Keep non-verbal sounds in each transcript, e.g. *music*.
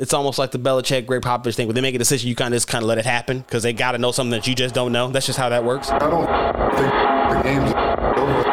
it's almost like the Belichick, Gregg Popovich thing. When they make a decision, you kind of just kind of let it happen because they got to know something that you just don't know. That's just how that works. I don't think the game's over.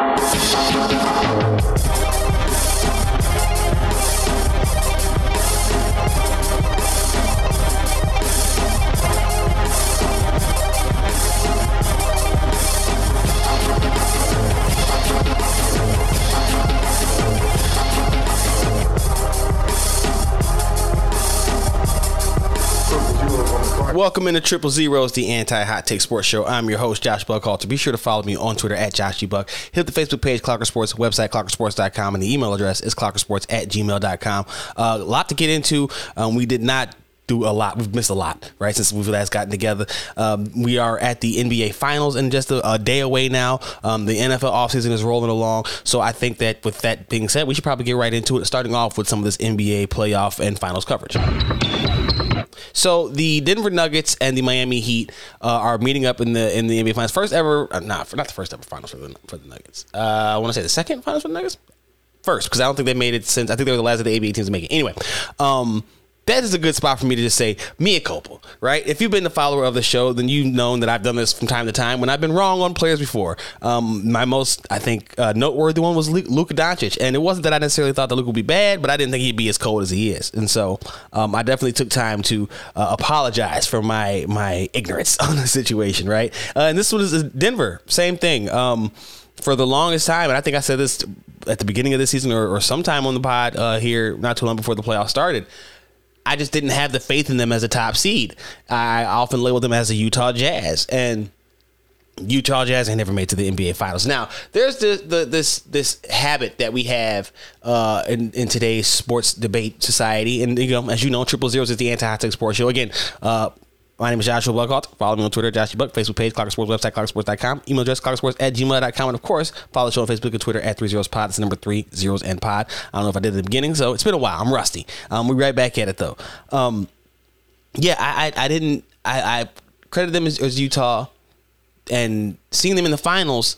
Welcome into Triple Zeros, the anti hot take sports show. I'm your host, Josh Buckhalter. Be sure to follow me on Twitter at JoshGBuck. Hit the Facebook page, Clocker Sports, website, clockersports.com, and the email address is clockersports at gmail.com. Uh, a lot to get into. Um, we did not do a lot. We've missed a lot, right? Since we've last gotten together. Um, we are at the NBA Finals and just a, a day away now. Um, the NFL offseason is rolling along. So I think that with that being said, we should probably get right into it, starting off with some of this NBA playoff and finals coverage. So the Denver Nuggets and the Miami Heat uh, are meeting up in the in the NBA Finals. First ever, uh, not not the first ever Finals for the for the Nuggets. Uh, I want to say the second Finals for the Nuggets. First, because I don't think they made it since I think they were the last of the ABA teams to make it. Anyway, um, that is a good spot for me to just say mea culpa, right? If you've been a follower of the show, then you've known that I've done this from time to time when I've been wrong on players before. Um, my most, I think, uh, noteworthy one was Luka Doncic, and it wasn't that I necessarily thought that Luka would be bad, but I didn't think he'd be as cold as he is, and so um, I definitely took time to uh, apologize for my my ignorance *laughs* on the situation, right? Uh, and this was Denver, same thing. Um, for the longest time, and I think I said this at the beginning of the season or, or sometime on the pod uh, here, not too long before the playoffs started. I just didn't have the faith in them as a top seed. I often labeled them as a Utah Jazz, and Utah Jazz ain't never made to the NBA Finals. Now, there's the, the this this habit that we have uh, in in today's sports debate society, and you know, as you know, Triple Zeros is the anti-hot sports show. Again, uh, my name is Joshua Buckhart. Follow me on Twitter, Joshua Buck, Facebook page, Clocker Sports website, clockersports.com, email address, clockersports at gmail.com, and of course, follow the show on Facebook and Twitter at three zeros pod. It's number three zeros and pod. I don't know if I did at the beginning, so it's been a while. I'm rusty. Um, we're right back at it though. Um, yeah, I, I, I didn't I, I credit them as, as Utah and seeing them in the finals,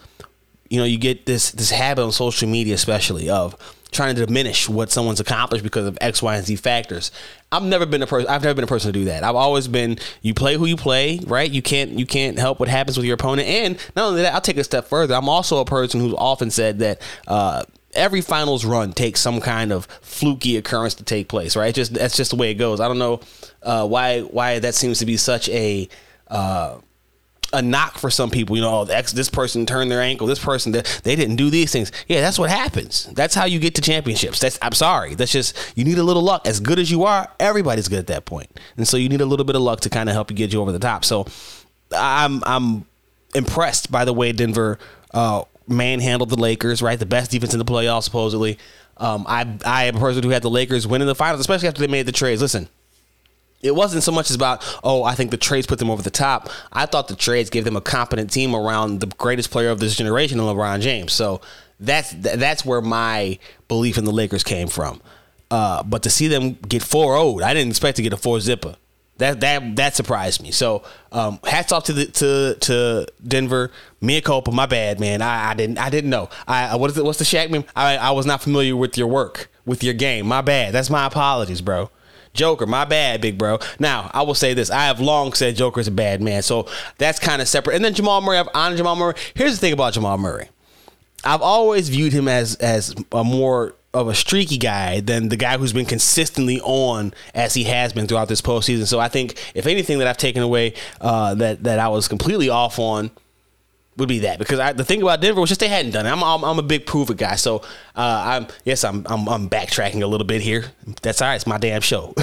you know, you get this this habit on social media, especially of trying to diminish what someone's accomplished because of X, Y, and Z factors. I've never been a person. I've never been a person to do that. I've always been you play who you play, right? You can't you can't help what happens with your opponent. And not only that, I'll take a step further. I'm also a person who's often said that. Uh, every finals run takes some kind of fluky occurrence to take place, right? Just that's just the way it goes. I don't know uh, why why that seems to be such a uh, a knock for some people. You know, oh, this person turned their ankle. This person they didn't do these things. Yeah, that's what happens. That's how you get to championships. That's I'm sorry. That's just you need a little luck. As good as you are, everybody's good at that point, and so you need a little bit of luck to kind of help you get you over the top. So I'm I'm impressed by the way Denver uh, manhandled the Lakers. Right, the best defense in the playoffs supposedly. Um, I I am a person who had the Lakers winning the finals, especially after they made the trades. Listen, it wasn't so much as about oh I think the trades put them over the top. I thought the trades gave them a competent team around the greatest player of this generation, LeBron James. So that's that's where my belief in the Lakers came from. Uh, but to see them get 4 0, I didn't expect to get a 4 zipper. That that that surprised me. So um, hats off to the to to Denver. Mea culpa, my bad, man. I, I didn't I didn't know. I what is it? What's the Shaq meme? I I was not familiar with your work, with your game. My bad. That's my apologies, bro. Joker, my bad, big bro. Now, I will say this. I have long said Joker is a bad man. So that's kind of separate. And then Jamal Murray, I've honored Jamal Murray. Here's the thing about Jamal Murray. I've always viewed him as as a more of a streaky guy than the guy who's been consistently on as he has been throughout this postseason. So I think if anything that I've taken away uh, that that I was completely off on would be that because I, the thing about Denver was just they hadn't done it. I'm, I'm, I'm a big prove it guy, so uh, I'm yes I'm, I'm, I'm backtracking a little bit here. That's all right. It's my damn show.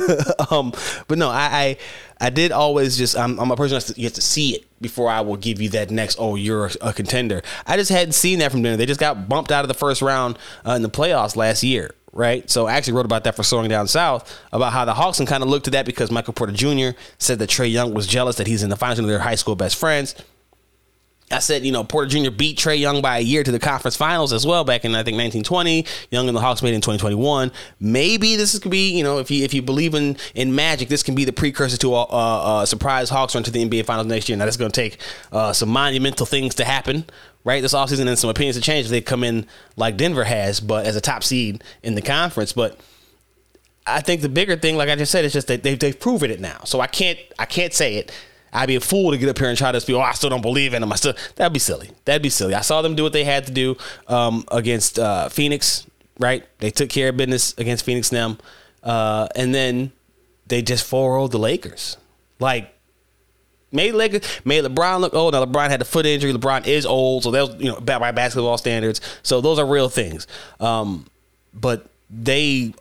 *laughs* um, but no, I, I, I did always just I'm, I'm a person that you have to see it before I will give you that next. Oh, you're a, a contender. I just hadn't seen that from Denver. They just got bumped out of the first round uh, in the playoffs last year right? So I actually wrote about that for Soaring Down South about how the Hawks and kind of looked to that because Michael Porter Jr. said that Trae Young was jealous that he's in the finals of their high school best friends. I said, you know, Porter Jr. beat Trae Young by a year to the conference finals as well back in I think 1920. Young and the Hawks made it in 2021. Maybe this could be, you know, if you if you believe in in magic, this can be the precursor to a, a, a surprise Hawks run to the NBA Finals next year. Now that's going to take uh, some monumental things to happen, right? This offseason and some opinions to change if they come in like Denver has, but as a top seed in the conference. But I think the bigger thing, like I just said, is just that they've, they've proven it now. So I can't I can't say it. I'd be a fool to get up here and try to speak. Oh, I still don't believe in them. I still that'd be silly. That'd be silly. I saw them do what they had to do um, against uh, Phoenix. Right? They took care of business against Phoenix. Them, uh, and then they just 4 the Lakers. Like made Lakers made LeBron look old. Now LeBron had a foot injury. LeBron is old, so that was you know by basketball standards. So those are real things. Um, but they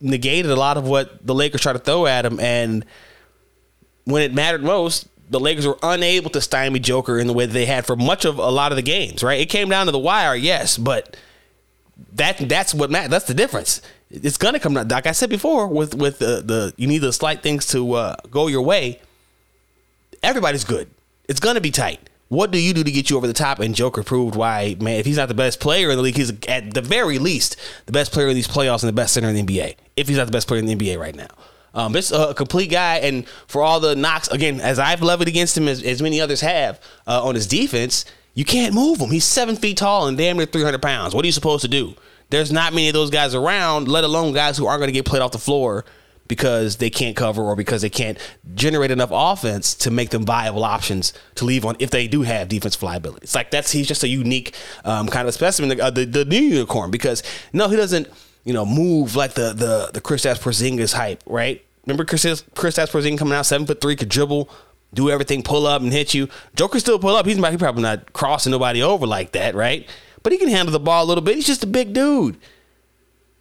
negated a lot of what the Lakers tried to throw at him, and when it mattered most, the Lakers were unable to stymie Joker in the way that they had for much of a lot of the games. Right? It came down to the wire, yes, but that that's what matters. That's the difference. It's gonna come down. Like I said before, with with the, the you need the slight things to uh, go your way. Everybody's good. It's gonna be tight. What do you do to get you over the top? And Joker proved why, man, if he's not the best player in the league, he's at the very least the best player in these playoffs and the best center in the NBA. If he's not the best player in the NBA right now. Um, a complete guy, and for all the knocks, again, as I've levied against him as, as many others have uh, on his defense, you can't move him. He's seven feet tall and damn near 300 pounds. What are you supposed to do? There's not many of those guys around, let alone guys who aren't going to get played off the floor because they can't cover or because they can't generate enough offense to make them viable options to leave on if they do have defense flyability. It's like that's he's just a unique um, kind of specimen, uh, the, the new unicorn. Because no, he doesn't you know move like the the the Kristaps Porzingis hype, right? Remember Chris Kristaps Porzingis coming out seven foot three, could dribble, do everything, pull up and hit you. Joker still pull up. He's, he's probably not crossing nobody over like that, right? But he can handle the ball a little bit. He's just a big dude.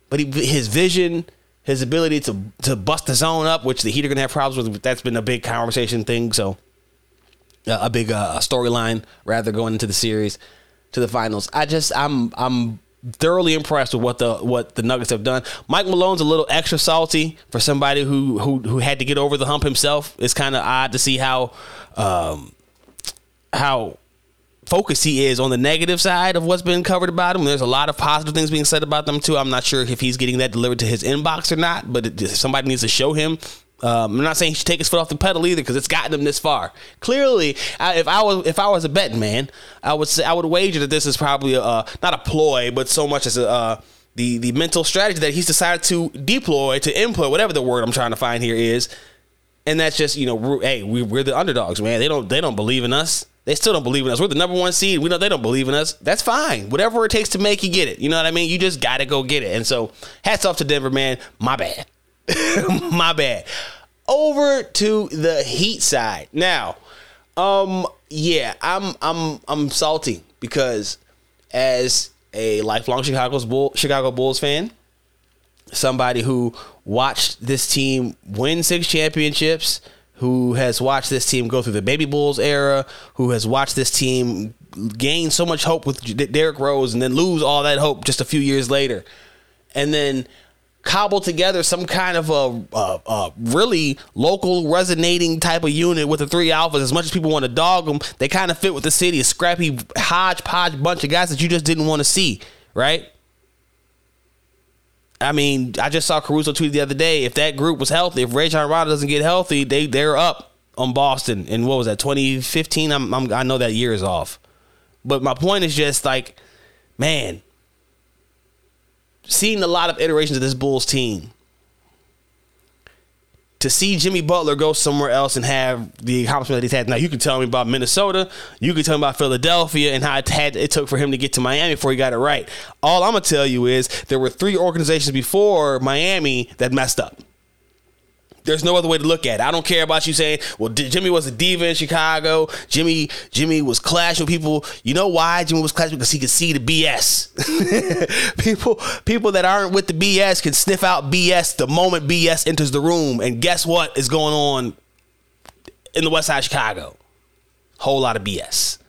But he, his vision, his ability to to bust the zone up, which the Heat are to have problems with. That's been a big conversation thing. So uh, a big uh, storyline rather going into the series to the finals. I just I'm I'm thoroughly impressed with what the what the Nuggets have done. Mike Malone's a little extra salty for somebody who who who had to get over the hump himself. It's kind of odd to see how um, how focus he is on the negative side of what's been covered about him. There's a lot of positive things being said about them too. I'm not sure if he's getting that delivered to his inbox or not, but it, somebody needs to show him. Um, I'm not saying he should take his foot off the pedal either because it's gotten him this far. Clearly, I, if I was if I was a betting man, I would say I would wager that this is probably a, not a ploy, but so much as a uh, the the mental strategy that he's decided to deploy to employ, whatever the word I'm trying to find here is, and that's just you know hey we, we're the underdogs, man. They don't they don't believe in us. They still don't believe in us. We're the number one seed. We know they don't believe in us. That's fine. Whatever it takes to make you get it. You know what I mean? You just got to go get it. And so, hats off to Denver, man. My bad. *laughs* My bad. Over to the Heat side. Now, um, yeah, I'm I'm I'm salty because as a lifelong Chicago's Bull, Chicago Bulls fan, somebody who watched this team win six championships who has watched this team go through the Baby Bulls era, who has watched this team gain so much hope with Derrick Rose and then lose all that hope just a few years later. And then cobble together some kind of a, a, a, really local resonating type of unit with the three alphas. As much as people want to dog them, they kind of fit with the city. A scrappy hodgepodge bunch of guys that you just didn't want to see, right? I mean, I just saw Caruso tweet the other day. If that group was healthy, if Rajon Rondo doesn't get healthy, they they're up on Boston. And what was that? 2015. I'm, I'm I know that year is off, but my point is just like, man, seeing a lot of iterations of this Bulls team to see Jimmy Butler go somewhere else and have the accomplishment that he's had. Now you can tell me about Minnesota, you can tell me about Philadelphia and how it had it took for him to get to Miami before he got it right. All I'm gonna tell you is there were three organizations before Miami that messed up. There's no other way to look at it. I don't care about you saying, "Well, Jimmy was a diva in Chicago. Jimmy, Jimmy was clashing with people." You know why Jimmy was clashing? Because he could see the BS. *laughs* people, people that aren't with the BS can sniff out BS the moment BS enters the room. And guess what is going on in the West Side of Chicago? Whole lot of BS.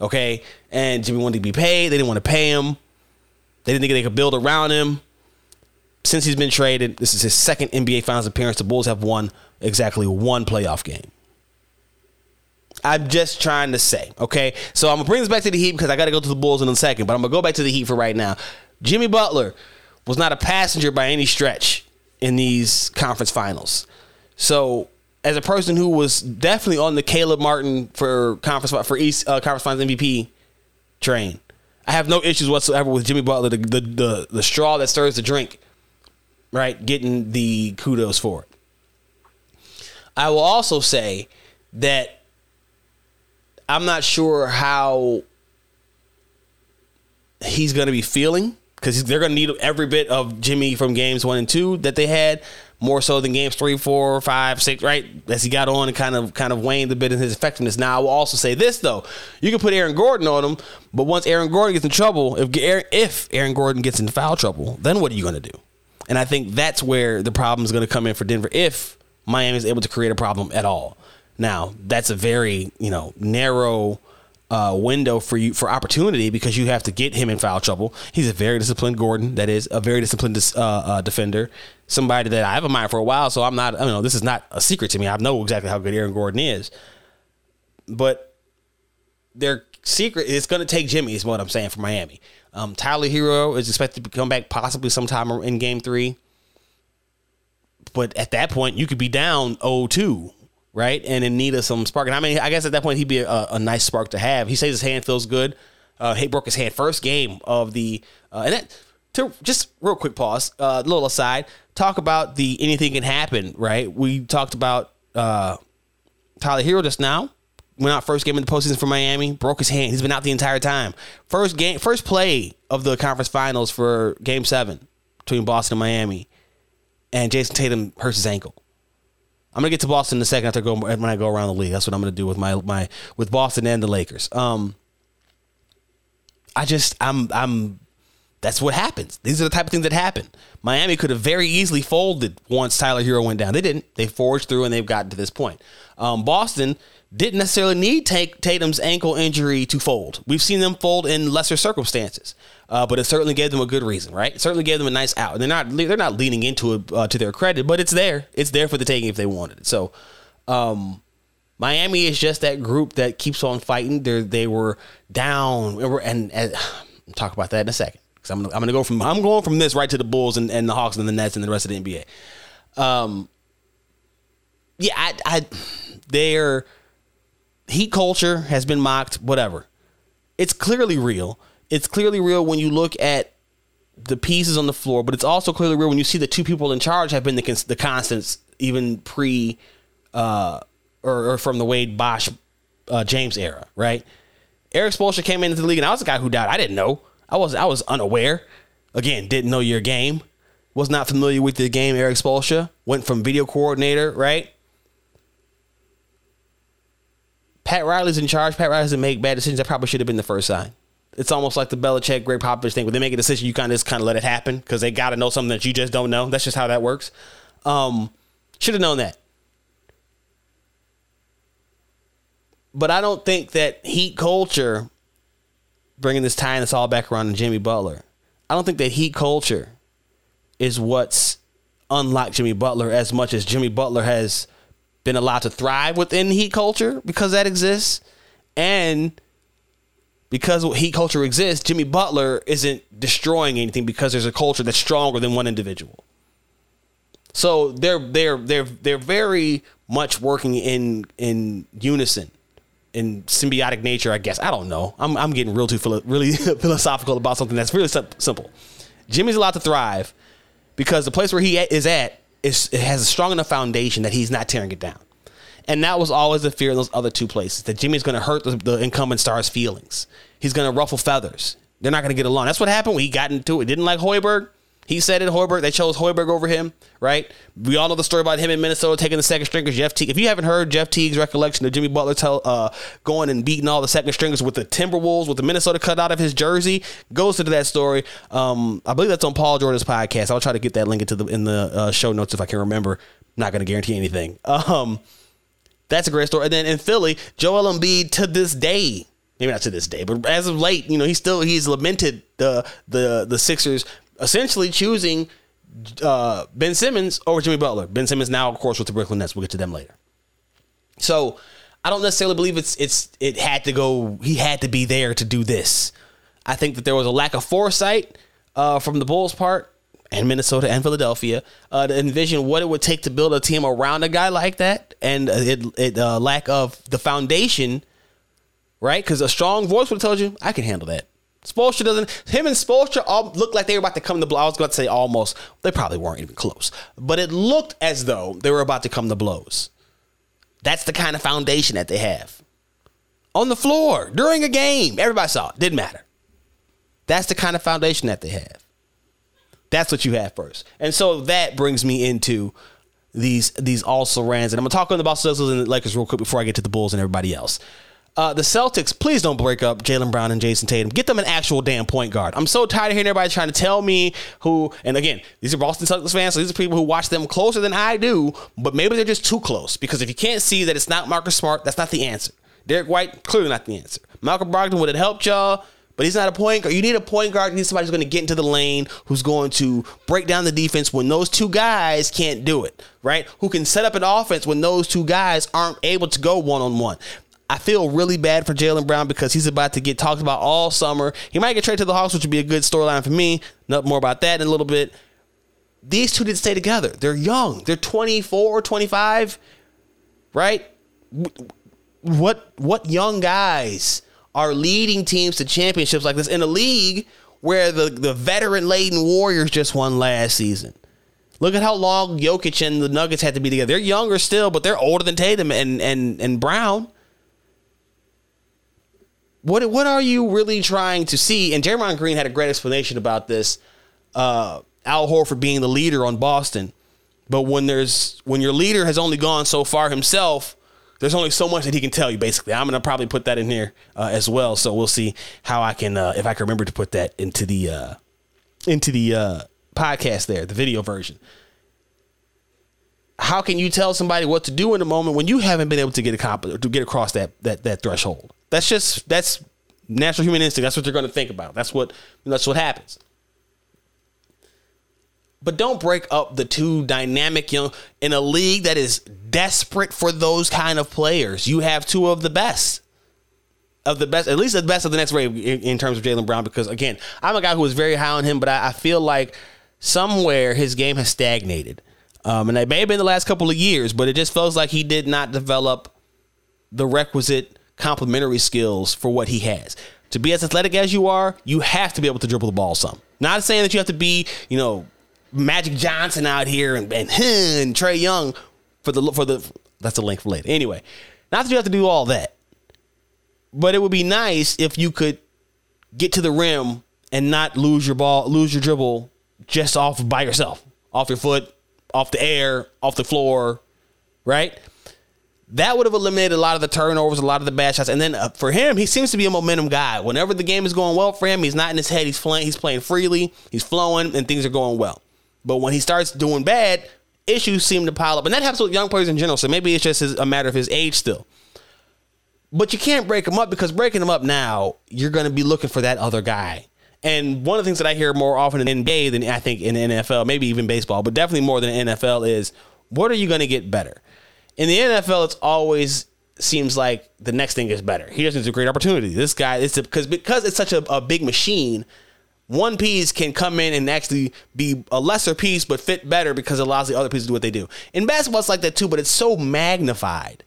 Okay, and Jimmy wanted to be paid. They didn't want to pay him. They didn't think they could build around him since he's been traded, this is his second NBA Finals appearance. The Bulls have won exactly one playoff game. I'm just trying to say, okay? So I'm gonna bring this back to the Heat because I got to go to the Bulls in a second, but I'm gonna go back to the Heat for right now. Jimmy Butler was not a passenger by any stretch in these conference finals. So as a person who was definitely on the Caleb Martin for conference for East uh, conference finals MVP train, I have no issues whatsoever with Jimmy Butler, the the the, the straw that stirs the drink right? Getting the kudos for it. I will also say that I'm not sure how he's going to be feeling because they're going to need every bit of Jimmy from games one and two that they had, more so than games three, four, five, six, right? As he got on and kind of kind of waned a bit in his effectiveness. Now I will also say this though, you can put Aaron Gordon on him, but once Aaron Gordon gets in trouble, if Aaron, if Aaron Gordon gets in foul trouble, then what are you going to do? And I think that's where the problem is going to come in for Denver if Miami is able to create a problem at all. Now that's a very you know narrow uh, window for you for opportunity because you have to get him in foul trouble. He's a very disciplined Gordon. That is a very disciplined uh, uh, defender. Somebody that I have a mind for a while. So I'm not. I know this is not a secret to me. I know exactly how good Aaron Gordon is. But their secret is going to take Jimmy. Is what I'm saying for Miami. Um, Tyler Herro is expected to come back possibly sometime in Game Three. But at that point, you could be down 0-2 right? And in need of some spark. And I mean, I guess at that point he'd be a, a nice spark to have. He says his hand feels good. Uh, he broke his hand first game of the uh, and that. To just real quick pause, a uh, little aside. Talk about the anything can happen, right? We talked about uh, Tyler Herro just now. Went out first game in the postseason for Miami, broke his hand. He's been out the entire time. First game, first play of the conference finals for Game Seven between Boston and Miami, and Jayson Tatum hurts his ankle. I'm gonna get to Boston in a second after go when I go around the league. That's what I'm gonna do with my my with Boston and the Lakers. Um, I just I'm I'm that's what happens. These are the type of things that happen. Miami could have very easily folded once Tyler Herro went down. They didn't. They forged through and they've gotten to this point. Um, Boston didn't necessarily need Tatum's ankle injury to fold. We've seen them fold in lesser circumstances, uh, but it certainly gave them a good reason, right? It certainly gave them a nice out. They're not they're not leaning into it uh, to their credit, but it's there. It's there for the taking if they wanted it. So, um, Miami is just that group that keeps on fighting. They they were down, and, and, and *sighs* talk about that in a second because I'm gonna, I'm gonna go from I'm going from this right to the Bulls and, and the Hawks and the Nets and the rest of the NBA. Um, yeah, I, I they're heat culture has been mocked, whatever. It's clearly real. It's clearly real when you look at the pieces on the floor, but it's also clearly real when you see the two people in charge have been the, the constants even pre uh, or, or, from the Wade Bosh uh, James era, right? Erik Spoelstra came into the league, and I was a guy who died. I didn't know. I was I was unaware. Again, didn't know your game. Was not familiar with the game. Erik Spoelstra went from video coordinator, right? Pat Riley's in charge. Pat Riley doesn't make bad decisions. That probably should have been the first sign. It's almost like the Belichick, Gregg Popovich thing. When they make a decision, you kind of just kind of let it happen because they got to know something that you just don't know. That's just how that works. Um, should have known that. But I don't think that heat culture, bringing this tying this all back around to Jimmy Butler, I don't think that heat culture is what's unlike Jimmy Butler as much as Jimmy Butler has been allowed to thrive within heat culture because that exists. And because heat culture exists, Jimmy Butler isn't destroying anything because there's a culture that's stronger than one individual. So they're they're they're they're very much working in in unison, in symbiotic nature. I guess I don't know. I'm I'm getting real too philo- really *laughs* philosophical about something that's really simple. Jimmy's allowed to thrive because the place where he is at it has a strong enough foundation that he's not tearing it down. And that was always the fear in those other two places that Jimmy's going to hurt the, the, incumbent star's feelings. He's going to ruffle feathers. They're not going to get along. That's what happened when he got into it. Didn't like Hoiberg. He said it, Hoiberg. They chose Hoiberg over him, right? We all know the story about him in Minnesota taking the second stringers. Jeff Teague. If you haven't heard Jeff Teague's recollection of Jimmy Butler tell, uh, going and beating all the second stringers with the Timberwolves, with the Minnesota cut out of his jersey, goes into that story. Um, I believe that's on Paul Jordan's podcast. I'll try to get that link into the in the uh, show notes if I can remember. Not going to guarantee anything. *laughs* Um, that's a great story. And then in Philly, Joel Embiid to this day maybe not to this day, but as of late, you know, he's still he's lamented the the the Sixers essentially choosing uh, Ben Simmons over Jimmy Butler. Ben Simmons now, of course, with the Brooklyn Nets. We'll get to them later. So I don't necessarily believe it's it's it had to go. He had to be there to do this. I think that there was a lack of foresight uh, from the Bulls' part and Minnesota and Philadelphia uh, to envision what it would take to build a team around a guy like that, and it, it uh, lack of the foundation, right? Because a strong voice would have told you, "I can handle that." Spoelstra doesn't. Him and Spoelstra all looked like they were about to come to blows. I was going to say almost. They probably weren't even close, but it looked as though they were about to come to blows. That's the kind of foundation that they have on the floor during a game. Everybody saw it. Didn't matter. That's the kind of foundation that they have. That's what you have first, and so that brings me into these these also rans, and I'm gonna talk on the Boston Celtics and the Lakers real quick before I get to the Bulls and everybody else. Uh, the Celtics, please don't break up Jaylen Brown and Jayson Tatum. Get them an actual damn point guard. I'm so tired of hearing everybody trying to tell me who. And again, these are Boston Celtics fans, so these are people who watch them closer than I do. But maybe they're just too close because if you can't see that it's not Marcus Smart, that's not the answer. Derrick White, clearly not the answer. Malcolm Brogdon would have helped y'all. But he's not a point guard. You need a point guard. You need somebody who's going to get into the lane, who's going to break down the defense when those two guys can't do it, right? Who can set up an offense when those two guys aren't able to go one on one. I feel really bad for Jaylen Brown because he's about to get talked about all summer. He might get traded to the Hawks, which would be a good storyline for me. Nothing more about that in a little bit. These two didn't stay together. They're young. They're 24, 25, right? What what young guys are leading teams to championships like this in a league where the, the veteran laden Warriors just won last season. Look at how long Jokic and the Nuggets had to be together. They're younger still, but they're older than Tatum and and and Brown. What what are you really trying to see? And Draymond Green had a great explanation about this. Uh, Al Horford being the leader on Boston, but when there's when your leader has only gone so far himself, there's only so much that he can tell you. Basically, I'm gonna probably put that in here uh, as well. So we'll see how I can uh, if I can remember to put that into the uh, into the uh, podcast there, the video version. How can you tell somebody what to do in a moment when you haven't been able to get a to get across that that that threshold? That's just that's natural human instinct. That's what they're going to think about. That's what that's what happens. But don't break up the two dynamic young in a league that is desperate for those kind of players. You have two of the best of the best, at least the best of the next wave in, in terms of Jaylen Brown. Because again, I'm a guy who was very high on him, but I, I feel like somewhere his game has stagnated. Um, and it may have been the last couple of years, but it just feels like he did not develop the requisite complementary skills for what he has. To be as athletic as you are, you have to be able to dribble the ball some. Not saying that you have to be, you know, Magic Johnson out here and and, *laughs* and Trae Young for the for the that's a link for later. Anyway, not that you have to do all that, but it would be nice if you could get to the rim and not lose your ball, lose your dribble just off by yourself, off your foot, off the air, off the floor, right? That would have eliminated a lot of the turnovers, a lot of the bad shots. And then uh, for him, he seems to be a momentum guy. Whenever the game is going well for him, he's not in his head. He's playing. He's playing freely. He's flowing, and things are going well. But when he starts doing bad, issues seem to pile up. And that happens with young players in general. So maybe it's just a matter of his age still. But you can't break him up because breaking him up now, you're going to be looking for that other guy. And one of the things that I hear more often in NBA than I think in NFL, maybe even baseball, but definitely more than NFL is what are you going to get better? In the NFL, it's always seems like the next thing is better. He doesn't a great opportunity. This guy, it's because because it's such a, a big machine one piece can come in and actually be a lesser piece but fit better because it allows the other piece to do what they do. In basketball, it's like that too, but it's so magnified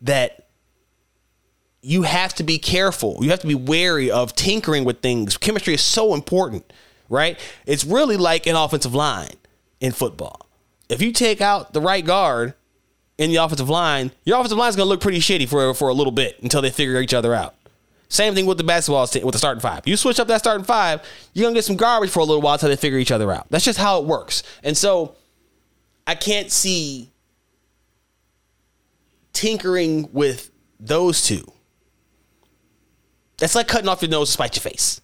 that you have to be careful. You have to be wary of tinkering with things. Chemistry is so important, right? It's really like an offensive line in football. If you take out the right guard in the offensive line, your offensive line is going to look pretty shitty for, for a little bit until they figure each other out. Same thing with the basketball with the starting five. You switch up that starting five, you're gonna get some garbage for a little while until they figure each other out. That's just how it works. And so, I can't see tinkering with those two. That's like cutting off your nose to spite your face.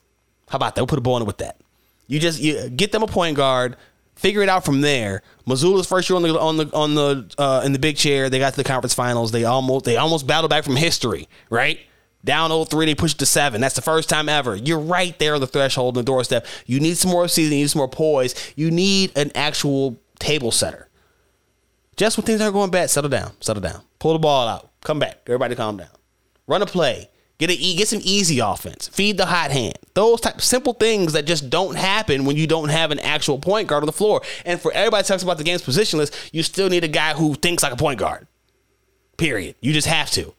How about that? We'll put a on it with that. You just you get them a point guard, figure it out from there. Mazzulla's first year on the on the on the uh, in the big chair. They got to the conference finals. They almost they almost battled back from history, right? Down 0-3, they pushed to seven. That's the first time ever. You're right there on the threshold, on the doorstep. You need some more season. You need some more poise. You need an actual table setter. Just when things are going bad, settle down. Settle down. Pull the ball out. Come back. Everybody calm down. Run a play. Get a get some easy offense. Feed the hot hand. Those type simple things that just don't happen when you don't have an actual point guard on the floor. And for everybody talks about the game's positionless, you still need a guy who thinks like a point guard. Period. You just have to.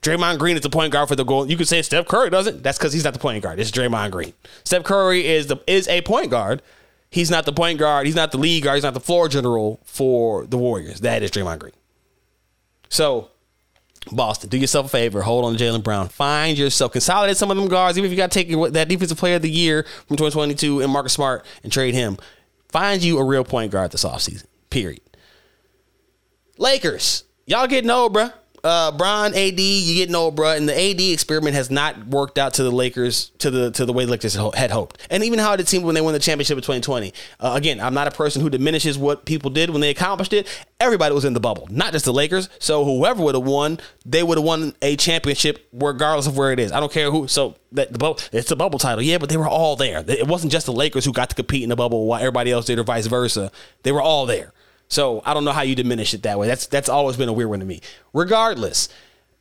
Draymond Green is the point guard for the goal. You could say Steph Curry doesn't. That's because he's not the point guard. It's Draymond Green. Steph Curry is the is a point guard. He's not the point guard. He's not the lead guard. He's not the floor general for the Warriors. That is Draymond Green. So, Boston, do yourself a favor. Hold on to Jaylen Brown. Find yourself. Consolidate some of them guards. Even if you got to take that defensive player of the year from 2022 and Marcus Smart and trade him. Find you a real point guard this offseason. Period. Lakers. Y'all getting old, bruh uh, Bron, AD, you get no bruh, and the AD experiment has not worked out to the Lakers to the to the way Lakers had hoped, and even how it seemed when they won the championship in 2020. Uh, again, I'm not a person who diminishes what people did when they accomplished it. Everybody was in the bubble, not just the Lakers. So whoever would have won, they would have won a championship regardless of where it is. I don't care who. So that the bubble, it's a bubble title, yeah, but they were all there. It wasn't just the Lakers who got to compete in the bubble while everybody else did, or vice versa. They were all there. So I don't know how you diminish it that way. That's that's always been a weird one to me. Regardless,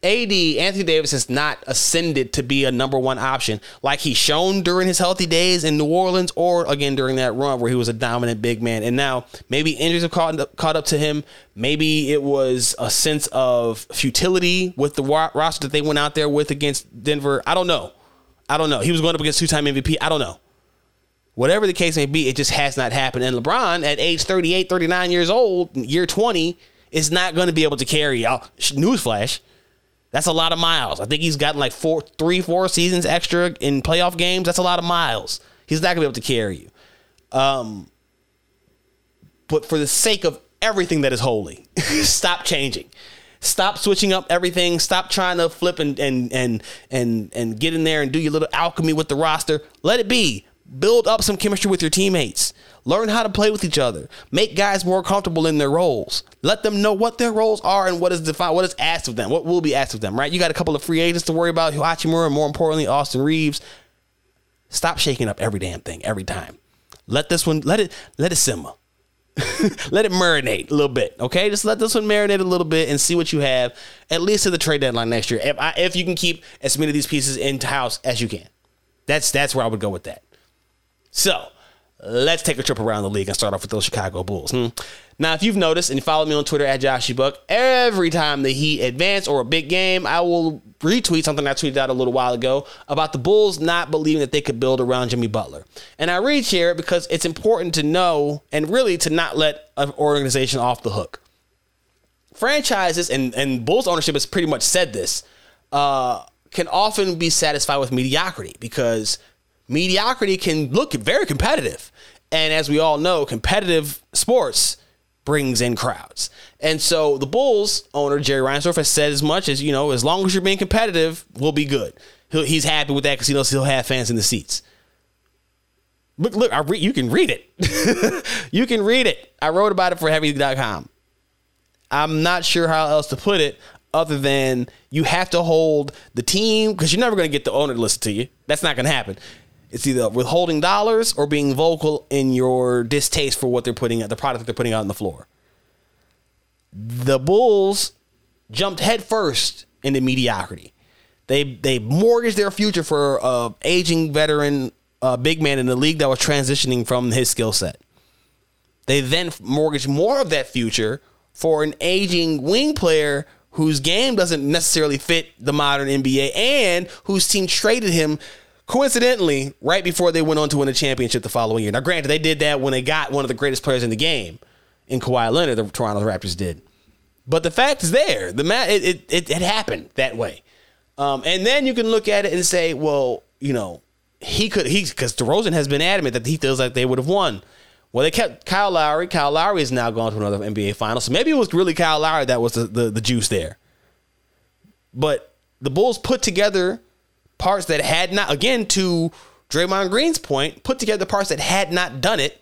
AD Anthony Davis has not ascended to be a number one option like he's shown during his healthy days in New Orleans or again during that run where he was a dominant big man. And now maybe injuries have caught up, caught up to him. Maybe it was a sense of futility with the roster that they went out there with against Denver. I don't know. I don't know. He was going up against two time MVP. I don't know. Whatever the case may be, it just has not happened. And LeBron, at age 38, 39 years old, year 20, is not going to be able to carry out. Newsflash. That's a lot of miles. I think he's gotten like four, three, four seasons extra in playoff games. That's a lot of miles. He's not going to be able to carry you. Um, but for the sake of everything that is holy, *laughs* stop changing. Stop switching up everything. Stop trying to flip and and and and and get in there and do your little alchemy with the roster. Let it be. Build up some chemistry with your teammates. Learn how to play with each other. Make guys more comfortable in their roles. Let them know what their roles are and what is defined, what is asked of them, what will be asked of them, right? You got a couple of free agents to worry about, Hachimura, and more importantly, Austin Reaves. Stop shaking up every damn thing every time. Let this one, let it, let it simmer. *laughs* let it marinate a little bit, okay? Just let this one marinate a little bit and see what you have, at least to the trade deadline next year. If I, if you can keep as many of these pieces into house as you can, that's that's where I would go with that. So let's take a trip around the league and start off with those Chicago Bulls. Hmm? Now, if you've noticed and you follow me on Twitter at JoshGBuck, every time the Heat advance or a big game, I will retweet something I tweeted out a little while ago about the Bulls not believing that they could build around Jimmy Butler. And I reshare it because it's important to know and really to not let an organization off the hook. Franchises and, and Bulls ownership has pretty much said this, uh, can often be satisfied with mediocrity because mediocrity can look very competitive. And as we all know, competitive sports brings in crowds. And so the Bulls owner, Jerry Reinsdorf, has said as much as, you know, as long as you're being competitive, we'll be good. He's happy with that because he knows he'll have fans in the seats. Look, look, I re- you can read it. *laughs* you can read it. I wrote about it for heavy.com. I'm not sure how else to put it other than you have to hold the team because you're never going to get the owner to listen to you. That's not going to happen. It's either withholding dollars or being vocal in your distaste for what they're putting out, the product that they're putting out on the floor. The Bulls jumped headfirst into mediocrity. They they mortgaged their future for a aging veteran uh, big man in the league that was transitioning from his skill set. They then mortgaged more of that future for an aging wing player whose game doesn't necessarily fit the modern NBA and whose team traded him Coincidentally, right before they went on to win a championship the following year. Now, granted, they did that when they got one of the greatest players in the game in Kawhi Leonard, the Toronto Raptors did. But the fact is there. The ma- it, it, it, it happened that way. Um, and then you can look at it and say, well, you know, he could, he, because DeRozan has been adamant that he feels like they would have won. Well, they kept Kyle Lowry. Kyle Lowry is now gone to another NBA final. So maybe it was really Kyle Lowry that was the, the, the juice there. But the Bulls put together parts that had not, again, to Draymond Green's point, put together parts that had not done it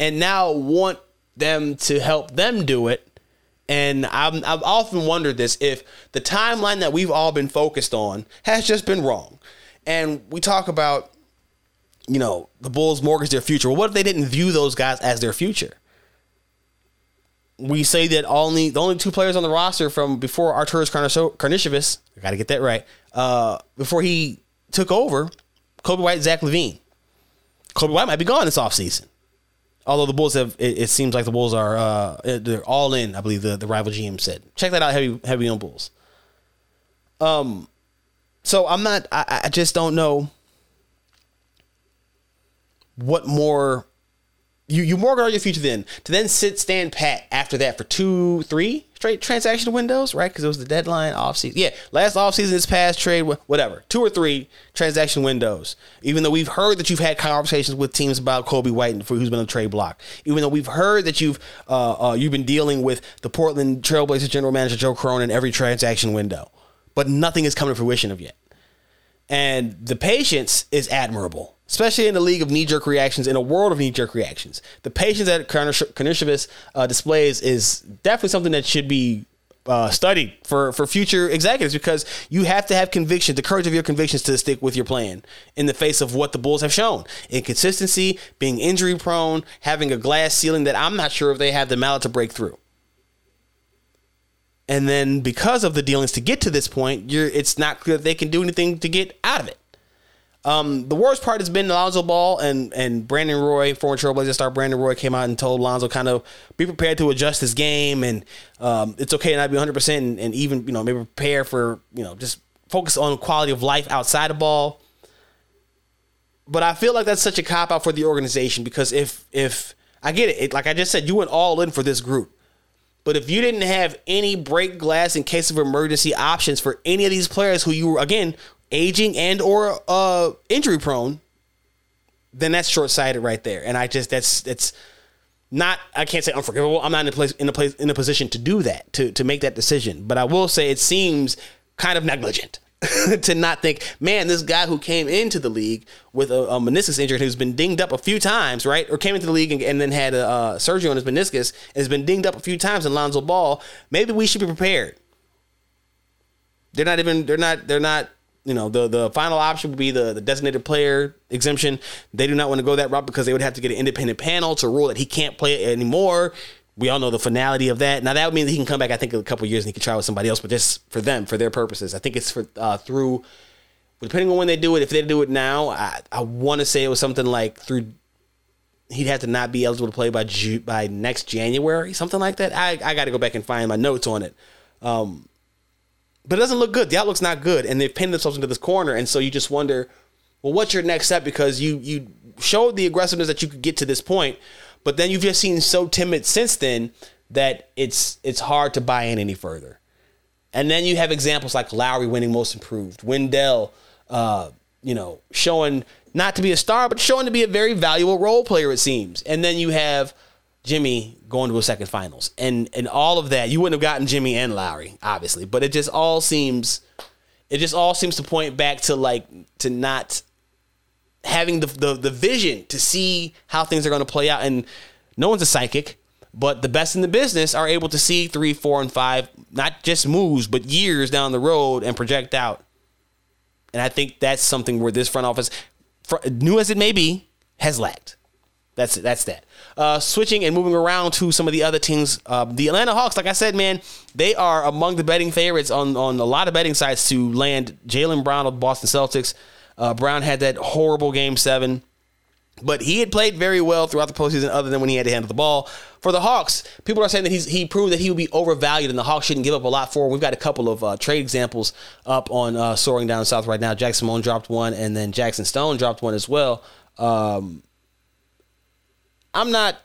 and now want them to help them do it. And I'm, I've often wondered this if the timeline that we've all been focused on has just been wrong. And we talk about, you know, the Bulls mortgage their future. Well, what if they didn't view those guys as their future? We say that only the only two players on the roster from before Arturas Karnisovas, I got to get that right, uh, before he took over, Coby White, Zach LaVine. Coby White might be gone this offseason. Although the Bulls have, it, it, seems like the Bulls are uh, they're all in. I believe the, the rival GM said. Check that out. Heavy heavy on Bulls. Um, so I'm not. I, I just don't know what more you you mortgage your future then to then sit stand pat after that for two three straight transaction windows right? Because it was the deadline off season yeah last off season this past trade whatever two or three transaction windows. Even though we've heard that you've had conversations with teams about Coby White and who's been on the trade block. Even though we've heard that you've uh, uh, you've been dealing with the Portland Trailblazers general manager Joe Cronin in every transaction window. But nothing has come to fruition of yet. And the patience is admirable especially in the league of knee jerk reactions, in a world of knee jerk reactions. The patience that Karnisovas uh, displays is definitely something that should be uh, studied for, for future executives because you have to have conviction, the courage of your convictions to stick with your plan in the face of what the Bulls have shown. Inconsistency, being injury prone, having a glass ceiling that I'm not sure if they have the mallet to break through. And then because of the dealings to get to this point, it's not clear that they can do anything to get out of it. Um, the worst part has been Lonzo Ball and and Brandon Roy, former Trailblazer star Brandon Roy, came out and told Lonzo kind of be prepared to adjust his game and um, it's okay not to not be 100 percent and even you know maybe prepare for you know just focus on quality of life outside of ball. But I feel like that's such a cop out for the organization because if if I get it, it, like I just said, you went all in for this group. But if you didn't have any break glass in case of emergency options for any of these players who you were again aging and or uh, injury prone, then that's short sighted right there. And I just that's that's not I can't say unforgivable. I'm not in a place in a place in a position to do that to to make that decision. But I will say it seems kind of negligent. *laughs* to not think, man, this guy who came into the league with a, a, meniscus injury, who's been dinged up a few times, right, or came into the league and, and then had a uh, surgery on his meniscus, and has been dinged up a few times in Lonzo Ball. Maybe we should be prepared. They're not even. They're not. They're not you know the the final option would be the, the designated player exemption. They do not want to go that route because they would have to get an independent panel to rule that he can't play it anymore. We all know the finality of that. Now that would mean that he can come back. I think in a couple years and he can try with somebody else, but just for them, for their purposes, I think it's for uh, through. Depending on when they do it, if they do it now, I, I want to say it was something like through. He'd have to not be eligible to play by by next January, something like that. I I got to go back and find my notes on it. Um, but it doesn't look good. The outlook's not good, and they've pinned themselves into this corner. And so you just wonder, well, what's your next step? Because you you showed the aggressiveness that you could get to this point, but then you've just seen so timid since then that it's it's hard to buy in any further. And then you have examples like Lauri winning Most Improved, Wendell, uh, you know, showing not to be a star, but showing to be a very valuable role player. It seems, and then you have Jimmy going to a second finals. And and all of that, you wouldn't have gotten Jimmy and Lauri, obviously. But it just all seems it just all seems to point back to like to not having the the, the vision to see how things are going to play out. And no one's a psychic, but the best in the business are able to see three, four, and five, not just moves, but years down the road and project out. And I think that's something where this front office, new as it may be, has lacked. That's it. that's that. Uh, switching and moving around to some of the other teams, uh, the Atlanta Hawks. Like I said, man, they are among the betting favorites on on a lot of betting sites to land Jaylen Brown of the Boston Celtics. Uh, Brown had that horrible Game Seven, but he had played very well throughout the postseason, other than when he had to handle the ball. For the Hawks, people are saying that he's he proved that he would be overvalued, and the Hawks shouldn't give up a lot for him. We've got a couple of uh, trade examples up on uh, soaring down south right now. Jack Simone dropped one, and then Jackson Stone dropped one as well. Um, I'm not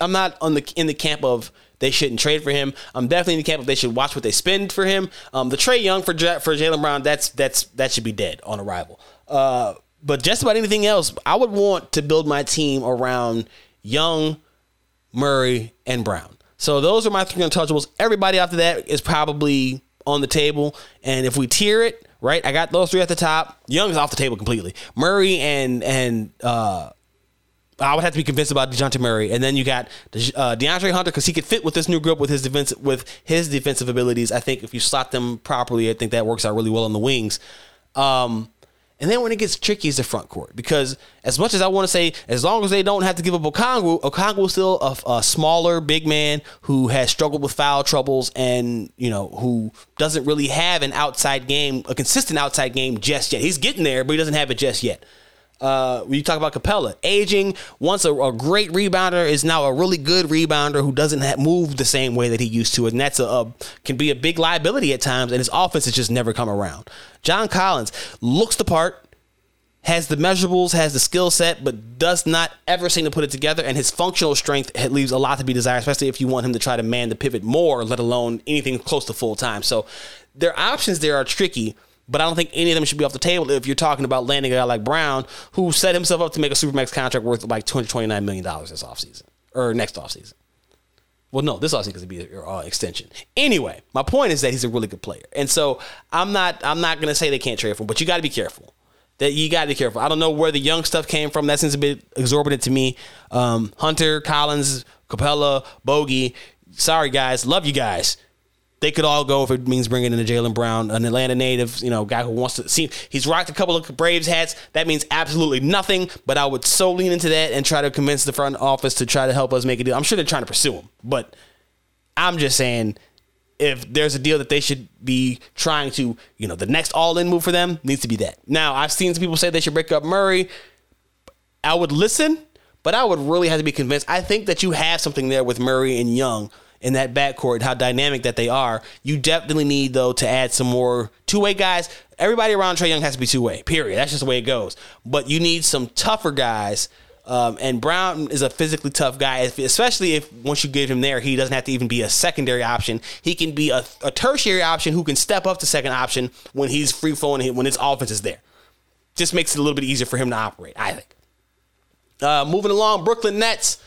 I'm not on the in the camp of they shouldn't trade for him. I'm definitely in the camp of they should watch what they spend for him. Um, the Trae Young for for Jaylen Brown, that's that's that should be dead on arrival. Uh, but just about anything else, I would want to build my team around Young, Murray, and Brown. So those are my three untouchables. Everybody after that is probably on the table. And if we tier it, right, I got those three at the top. Young's off the table completely. Murray and and uh, I would have to be convinced about Dejounte Murray, and then you got uh, DeAndre Hunter because he could fit with this new group with his defense with his defensive abilities. I think if you slot them properly, I think that works out really well on the wings. Um, and then when it gets tricky is the front court because as much as I want to say, as long as they don't have to give up Okongwu, Okongwu is still a, a, smaller big man who has struggled with foul troubles and you know who doesn't really have an outside game, a consistent outside game just yet. He's getting there, but he doesn't have it just yet. Uh, when you talk about Capella, aging, once a, a great rebounder is now a really good rebounder who doesn't move the same way that he used to, and that's a, a can be a big liability at times. And his offense has just never come around. John Collins looks the part, has the measurables, has the skill set, but does not ever seem to put it together. And his functional strength leaves a lot to be desired, especially if you want him to try to man the pivot more, let alone anything close to full time. So their options there are tricky. But I don't think any of them should be off the table if you're talking about landing a guy like Brown, who set himself up to make a Supermax contract worth like $229 million this offseason or next offseason. Well, no, this offseason because it'd be an uh, extension. Anyway, my point is that he's a really good player, and so I'm not I'm not gonna say they can't trade for him, but you got to be careful. That you got to be careful. I don't know where the young stuff came from. That seems a bit exorbitant to me. Um, Hunter, Collins, Capela, Bogey. Sorry guys, love you guys they could all go if it means bringing in a Jaylen Brown, an Atlanta native, you know, guy who wants to see. He's rocked a couple of Braves hats. That means absolutely nothing. But I would so lean into that and try to convince the front office to try to help us make a deal. I'm sure they're trying to pursue him, but I'm just saying if there's a deal that they should be trying to, you know, the next all-in move for them needs to be that. Now, I've seen some people say they should break up Murray. I would listen, but I would really have to be convinced. I think that you have something there with Murray and Young in that backcourt, how dynamic that they are. You definitely need though to add some more two way guys. Everybody around Trae Young has to be two way. Period. That's just the way it goes. But you need some tougher guys. Um, and Brown is a physically tough guy, especially if once you give him there, he doesn't have to even be a secondary option. He can be a, a tertiary option who can step up to second option when he's free flowing, when his offense is there. Just makes it a little bit easier for him to operate, I think. Uh, moving along, Brooklyn Nets.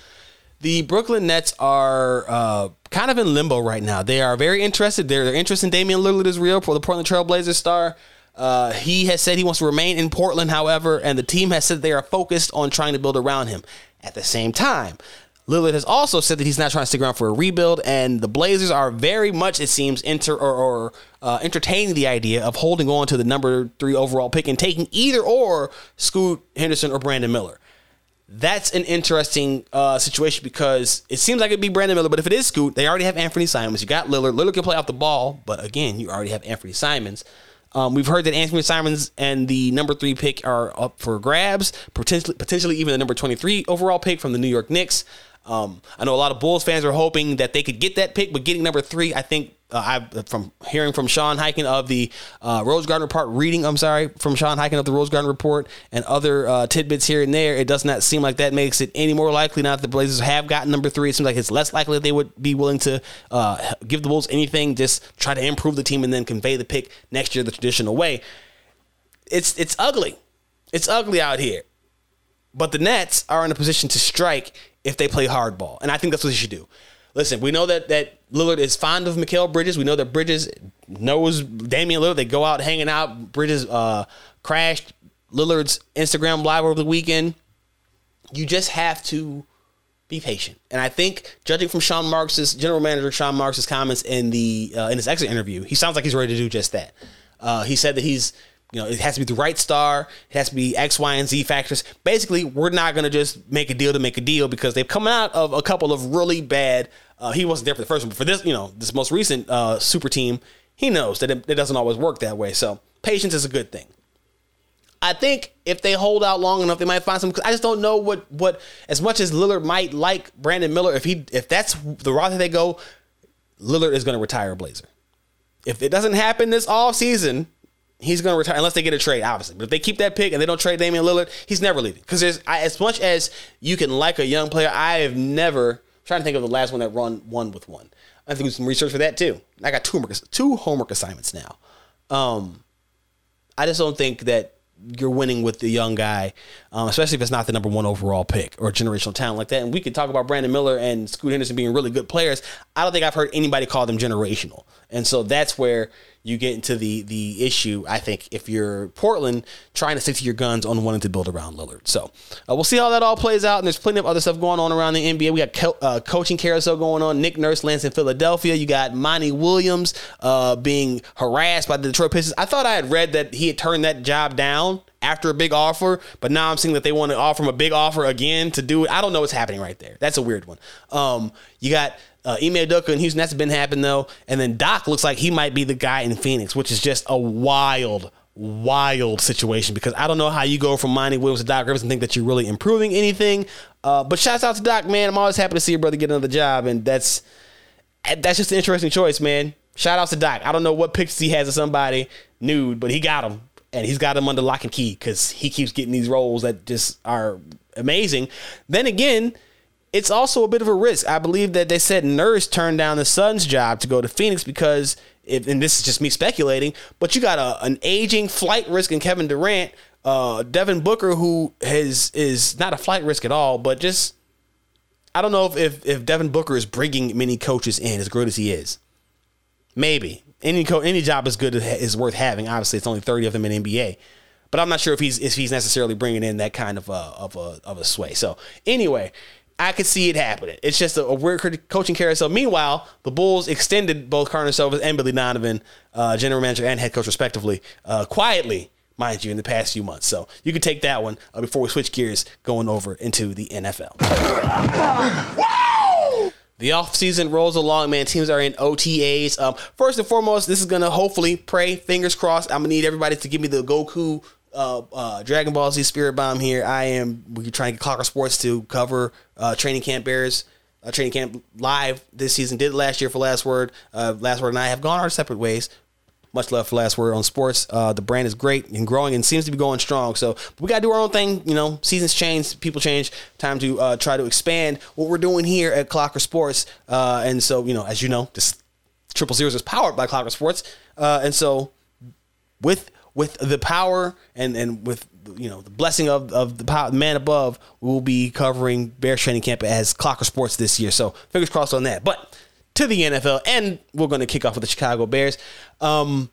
The Brooklyn Nets are uh, kind of in limbo right now. They are very interested. Their, their interest in Damian Lillard is real for the Portland Trailblazers star. Uh, he has said he wants to remain in Portland, however, and the team has said they are focused on trying to build around him. At the same time, Lillard has also said that he's not trying to stick around for a rebuild, and the Blazers are very much, it seems, enter or, or uh, entertaining the idea of holding on to the number three overall pick and taking either or Scoot Henderson or Brandon Miller that's an interesting uh, situation because it seems like it'd be Brandon Miller, but if it is Scoot, they already have Anfernee Simons. You got Lillard. Lillard can play off the ball, but again, you already have Anfernee Simons. Um, we've heard that Anfernee Simons and the number three pick are up for grabs, potentially, potentially even the number 23 overall pick from the New York Knicks. Um, I know a lot of Bulls fans are hoping that they could get that pick, but getting number three, I think uh, I from hearing from Sean Highkin of the uh, Rose Garden Report, reading I'm sorry from Sean Highkin of the Rose Garden Report, and other uh, tidbits here and there. It does not seem like that makes it any more likely now that the Blazers have gotten number three. It seems like it's less likely that they would be willing to uh, give the Bulls anything, just try to improve the team and then convey the pick next year the traditional way. It's it's ugly, it's ugly out here. But the Nets are in a position to strike if they play hardball, and I think that's what they should do listen, we know that that Lillard is fond of Mikal Bridges. We know that Bridges knows Damian Lillard. They go out hanging out. Bridges uh, crashed Lillard's Instagram live over the weekend. You just have to be patient. And I think, judging from Sean Marks's general manager Sean Marks's comments in the uh, in his exit interview, he sounds like he's ready to do just that. Uh, he said that he's you know, it has to be the right star. It has to be X, Y, and Z factors. Basically, we're not going to just make a deal to make a deal because they've come out of a couple of really bad uh, he wasn't there for the first one, but for this, you know, this most recent uh, super team, he knows that it, it doesn't always work that way. So patience is a good thing. I think if they hold out long enough, they might find some. I just don't know what what as much as Lillard might like Brandon Miller. If he if that's the route they go, Lillard is going to retire Blazer. If it doesn't happen this off season, he's going to retire unless they get a trade, obviously. But if they keep that pick and they don't trade Damian Lillard, he's never leaving. Because as much as you can like a young player, I have never trying to think of the last one that run one with one. I have to do some research for that too. I got two homework, two homework assignments now. Um, I just don't think that you're winning with the young guy, um, especially if it's not the number one overall pick or generational talent like that. And we could talk about Brandon Miller and Scoot Henderson being really good players. I don't think I've heard anybody call them generational. And so that's where you get into the the issue. I think if you're Portland trying to stick to your guns on wanting to build around Lillard, so uh, we'll see how that all plays out. And there's plenty of other stuff going on around the NBA. We got co- uh, coaching carousel going on. Nick Nurse lands in Philadelphia. You got Monty Williams uh, being harassed by the Detroit Pistons. I thought I had read that he had turned that job down after a big offer, but now I'm seeing that they want to offer him a big offer again to do it. I don't know what's happening right there. That's a weird one. Um, you got uh, Ime Udoka in Houston, that's been happening though. And then Doc looks like he might be the guy in Phoenix, which is just a wild, wild situation because I don't know how you go from Monty Williams to Doc Rivers and think that you're really improving anything. Uh, but shouts out to Doc, man. I'm always happy to see your brother get another job, and that's that's just an interesting choice, man. Shout out to Doc. I don't know what pictures he has of somebody nude, but he got him, and he's got him under lock and key because he keeps getting these roles that just are amazing. Then again, it's also a bit of a risk. I believe that they said Nurse turned down the Suns' job to go to Phoenix because, if, and this is just me speculating, but you got a, an aging flight risk in Kevin Durant, uh, Devin Booker, who has is not a flight risk at all, but just I don't know if, if, if Devin Booker is bringing many coaches in as good as he is. Maybe any co- any job is good is worth having. Obviously, it's only thirty of them in NBA, but I'm not sure if he's if he's necessarily bringing in that kind of a, of a of a sway. So anyway, I could see it happening. It's just a, a weird coaching carousel. Meanwhile, the Bulls extended both Karnisovas and Billy Donovan, uh, general manager and head coach respectively, uh, quietly, mind you, in the past few months. So you can take that one uh, before we switch gears going over into the NFL. The offseason rolls along, man. Teams are in OTAs. Um, first and foremost, this is gonna hopefully pray, fingers crossed. I'm gonna need everybody to give me the Goku uh, uh, Dragon Ball Z Spirit Bomb here. I am we're trying to get Clocker Sports to cover uh, training camp bears. Uh, training camp live this season. Did last year for Last Word. Uh, Last Word and I have gone our separate ways. Much love for Last Word on sports. Uh, the brand is great and growing and seems to be going strong. So we got to do our own thing. You know, seasons change, people change. Time to uh, try to expand what we're doing here at Clocker Sports. Uh, and so, you know, as you know, this Triple Zeros is powered by Clocker Sports. Uh, and so with with the power and and with you know the blessing of of the power, man above, we will be covering Bears training camp as Clocker Sports this year. So fingers crossed on that. But to the NFL, and we're going to kick off with the Chicago Bears. Um,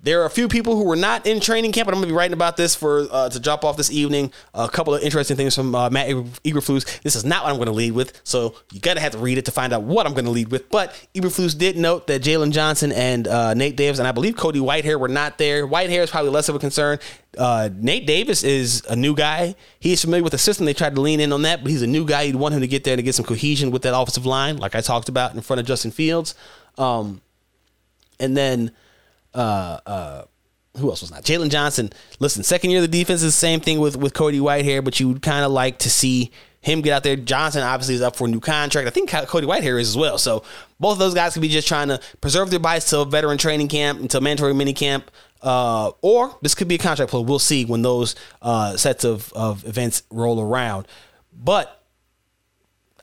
there are a few people who were not in training camp, and I'm going to be writing about this for uh, to drop off this evening. A couple of interesting things from uh, Matt Eberflus. This is not what I'm going to lead with, so you got to have to read it to find out what I'm going to lead with. But Eberflus did note that Jaylon Johnson and uh, Nate Davis, and I believe Cody Whitehair were not there. Whitehair is probably less of a concern. Uh, Nate Davis is a new guy. He's familiar with the system. They tried to lean in on that, but he's a new guy. You'd want him to get there to get some cohesion with that offensive line, like I talked about in front of Justin Fields. Um, and then uh, uh, who else was not? Jaylon Johnson. Listen, second year of the defense is the same thing with with Cody Whitehair, but you would kind of like to see him get out there. Johnson obviously is up for a new contract. I think Cody Whitehair is as well. So both of those guys could be just trying to preserve their bias till veteran training camp, until mandatory mini camp. Uh, or this could be a contract play. We'll see when those uh, sets of, of events roll around. But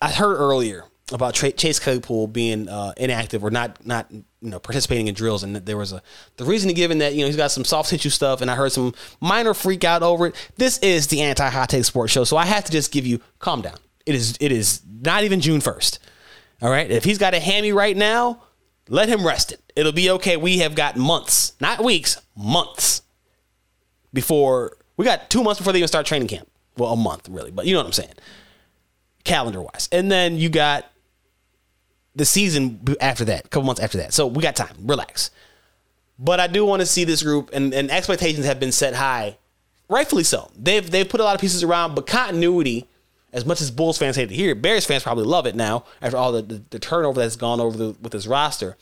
I heard earlier about Chase Claypool being uh, inactive or not not you know participating in drills, and there was a the reason given that you know he's got some soft tissue stuff, and I heard some minor freak out over it. This is the anti hot take sports show, so I have to just give you calm down. It is it is not even June first. All right, if he's got a hammy right now, let him rest it. It'll be okay. We have got months, not weeks, months before we got two months before they even start training camp. Well, a month really, but you know what I'm saying, calendar wise. And then you got the season after that, a couple months after that. So we got time. Relax. But I do want to see this group, and, and expectations have been set high, rightfully so. They've they've put a lot of pieces around, but continuity, as much as Bulls fans hate to hear, Bears fans probably love it now after all the, the, the turnover that's gone over the, with this roster.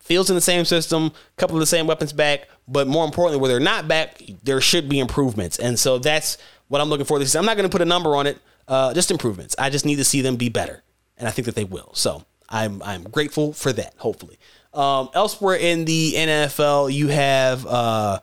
Fields in the same system, a couple of the same weapons back, but more importantly, where they're not back, there should be improvements, and so that's what I'm looking for. This I'm not going to put a number on it, uh, just improvements. I just need to see them be better, and I think that they will. So I'm I'm grateful for that. Hopefully, um, elsewhere in the NFL, you have. Uh,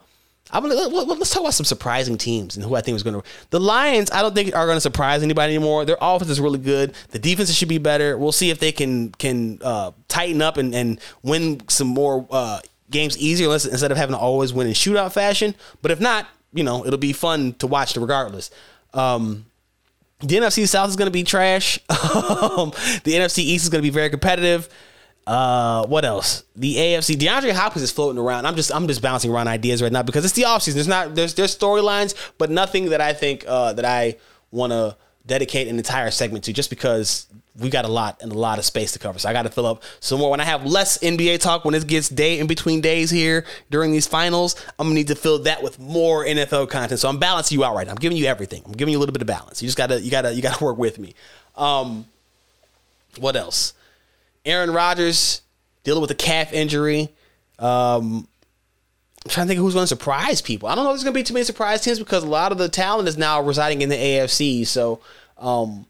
I'm gonna let's talk about some surprising teams and who I think is going to. The Lions, I don't think are going to surprise anybody anymore. Their offense is really good. The defense should be better. We'll see if they can can uh, tighten up and, and win some more uh, games easier instead of having to always win in shootout fashion. But if not, you know, it'll be fun to watch regardless. Um, the NFC South is going to be trash. *laughs* Um, the NFC East is going to be very competitive. Uh, what else? The AFC. DeAndre Hopkins is floating around. I'm just I'm just bouncing around ideas right now because it's the offseason. There's not there's there's storylines, but nothing that I think uh, that I want to dedicate an entire segment to just because we got a lot and a lot of space to cover. So I got to fill up some more. When I have less NBA talk, when it gets day in between days here during these finals, I'm gonna need to fill that with more NFL content. So I'm balancing you out right now. I'm giving you everything. I'm giving you a little bit of balance. You just gotta, you gotta, you gotta work with me. Um, what else? Aaron Rodgers dealing with a calf injury. Um, I'm trying to think who's going to surprise people. I don't know if there's going to be too many surprise teams because a lot of the talent is now residing in the AFC. So um,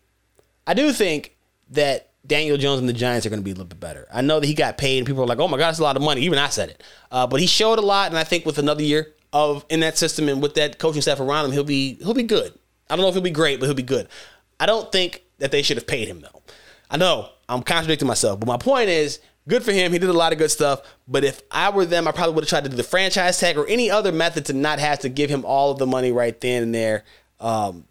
I do think that Daniel Jones and the Giants are going to be a little bit better. I know that he got paid and people are like, oh my God, that's a lot of money. Even I said it. Uh, but he showed a lot. And I think with another year of in that system and with that coaching staff around him, he'll be he'll be good. I don't know if he'll be great, but he'll be good. I don't think that they should have paid him though. I know I'm contradicting myself, but my point is good for him. He did a lot of good stuff. But if I were them, I probably would have tried to do the franchise tag or any other method to not have to give him all of the money right then and there. Um,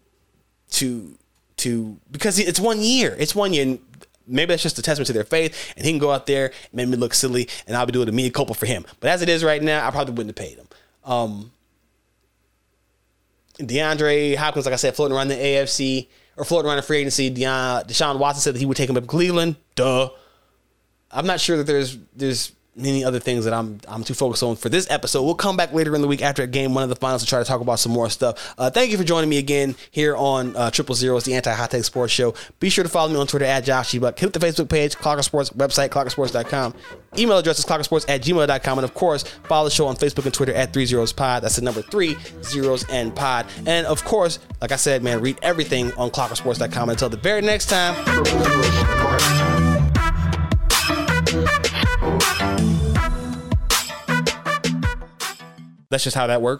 to to because it's one year. It's one year. And maybe that's just a testament to their faith, and he can go out there and make me look silly, and I'll be doing a mea culpa for him. But as it is right now, I probably wouldn't have paid him. Um, DeAndre Hopkins, like I said, floating around the AFC or floating around the free agency. Deion, Deshaun Watson said that he would take him up Cleveland. Duh. I'm not sure that there's there's many other things that I'm I'm too focused on for this episode. We'll come back later in the week after a game one of the finals to try to talk about some more stuff. Uh, thank you for joining me again here on uh, Triple Zero, it's the Anti Hot Take Sports Show. Be sure to follow me on Twitter at Josh Buck. Hit the Facebook page, Clocker Sports website, clockersports.com. Email address is clockersports at gmail.com. And of course, follow the show on Facebook and Twitter at Three Zeros Pod. That's the number three zeros and pod. And of course, like I said, man, read everything on clockersports.com. Until the very next time. That's just how that works.